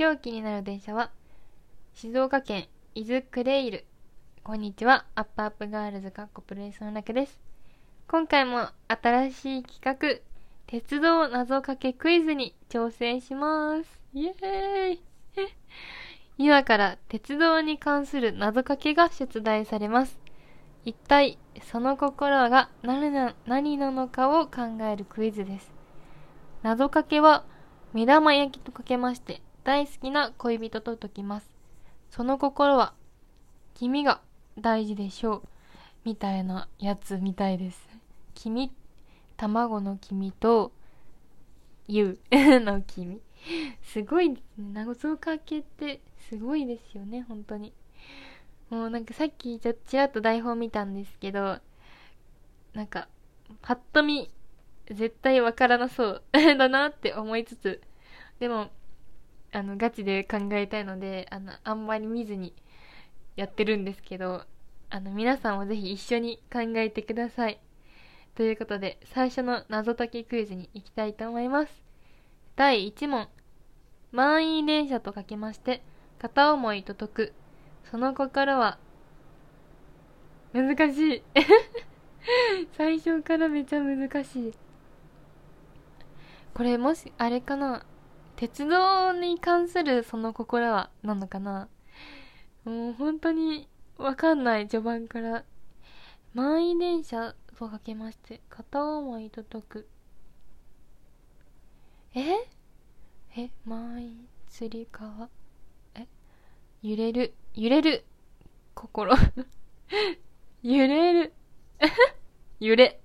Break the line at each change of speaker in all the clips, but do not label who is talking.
今日気になる電車は静岡県伊豆クレイル。こんにちは。アップアップガールズかっこプロレスのらくです。今回も新しい企画鉄道謎かけクイズに挑戦します。イエーイ。今から鉄道に関する謎かけが出題されます。一体その心が何な何なのかを考えるクイズです。謎かけは目玉焼きとかけまして大好きな恋人と解きます。その心は君が大事でしょうみたいなやつみたいです。君卵の黄身と湯 の黄身すごいですね謎かけってすごいですよね本当に。もうなんかさっきちょちらっと台本見たんですけどなんかパッと見絶対わからなそうだなって思いつつ。でもあのガチで考えたいのであのあんまり見ずにやってるんですけどあの皆さんもぜひ一緒に考えてくださいということで、最初の謎解きクイズに行きたいと思います。第1問。満員電車とかけまして、片思いと解く。その心は、難しい。最初からめちゃ難しい。これもし、あれかな？鉄道に関するその心は、なのかな？もう本当にわかんない、序盤から。満員電車とかけまして片思いと解く。え？え？満員つり革？え？揺れる？揺れる？心。揺れる？揺れ。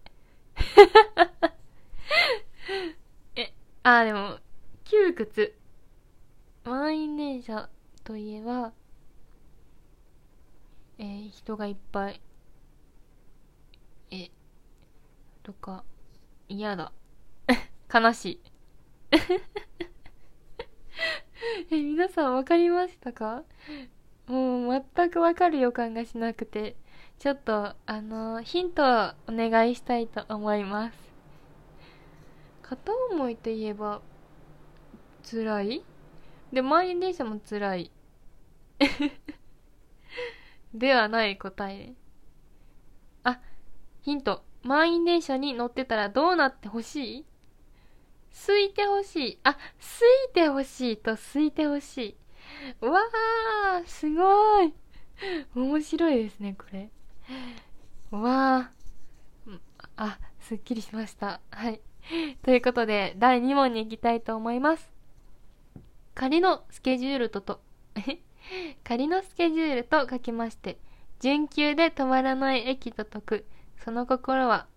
え？あでも窮屈。満員電車といえばえー、人がいっぱい。えとか嫌だ。悲しい。え皆さん分かりましたか？もう全く分かる予感がしなくて。ちょっとあのヒントをお願いしたいと思います。片思いといえば辛い？で満員電車も辛い ではない答えあヒント満員電車に乗ってたらどうなってほしい？空いてほしい。あ、空いてほしいと空いてほしい。わー、すごい。面白いですね、これ。わー。あ、すっきりしました。はい。ということで、第2問に行きたいと思います。仮のスケジュールとと、仮のスケジュールと書きまして、準急で止まらない駅と解く。その心は、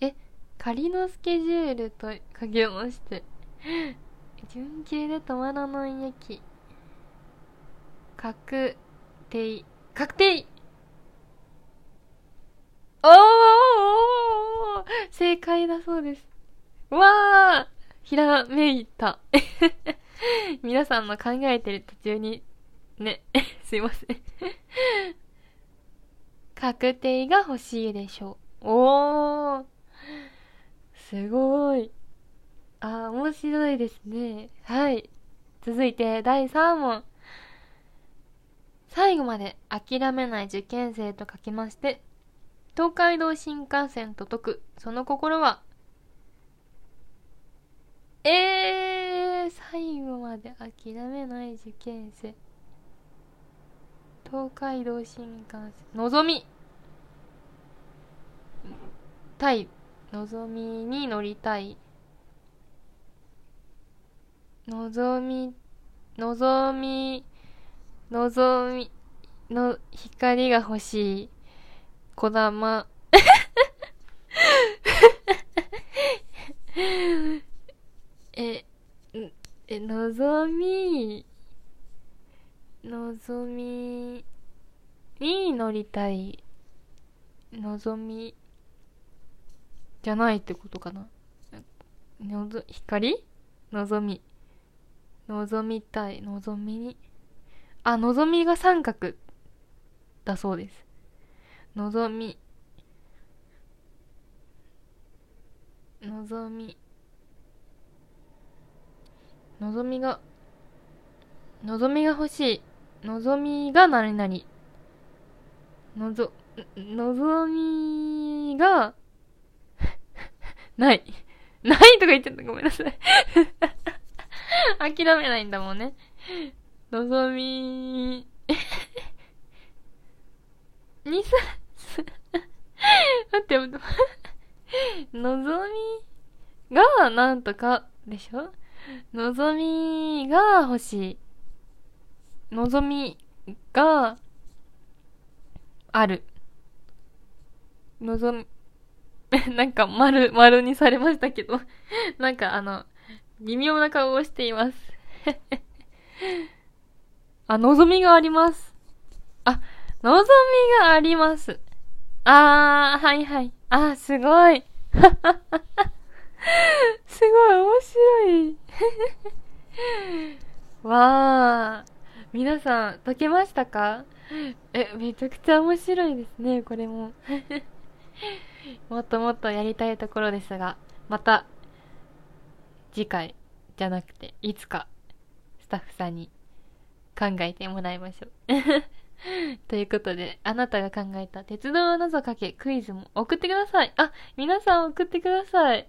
え、仮のスケジュールと書きまして、準急で止まらない駅、確定、確定おー正解だそうです。わーひらめいた。皆さんの考えてる途中に、ね、すいません確定が欲しいでしょう。おー。すごい。あ、面白いですね。はい。続いて、第3問。最後まで諦めない受験生と書きまして、東海道新幹線と解く、その心は、えー、最後まで諦めない受験生。東海道新幹線。のぞみ。たいのぞみに乗りたい。のぞみのぞみのぞみの光が欲しい。こだま。えのぞみ。のぞみ。に乗りたいのぞみ。じゃないってことかな。のぞ光のぞみ。のぞみたいのぞみに。あのぞみが三角だそうです。のぞみ。のぞみ。のぞみが望みが欲しい。望みが何々。のぞ、望みが、ない。ないとか言っちゃった。ごめんなさい。諦めないんだもんね。望み、にさ、待って、待って。望みがなんとかでしょ？望みが欲しい。望みがある。望み、なんか丸、丸にされましたけど なんかあの、微妙な顔をしています あ、望みがあります。あ、望みがあります。あー、はいはい。あ、すごい。すごい面白い。わー。皆さん、解けましたか？え、めちゃくちゃ面白いですね、これも。もっともっとやりたいところですが、また、次回じゃなくて、いつか、スタッフさんに考えてもらいましょう。ということで、あなたが考えた鉄道謎かけクイズも送ってください。あ、皆さん送ってください。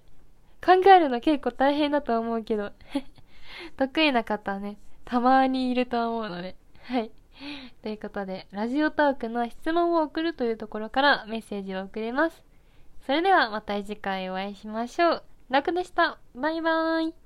考えるの結構大変だと思うけど。得意な方はね、たまにいると思うので。はい。ということで、ラジオトークの質問を送るというところからメッセージを送れます。それではまた次回お会いしましょう。楽でした。バイバーイ。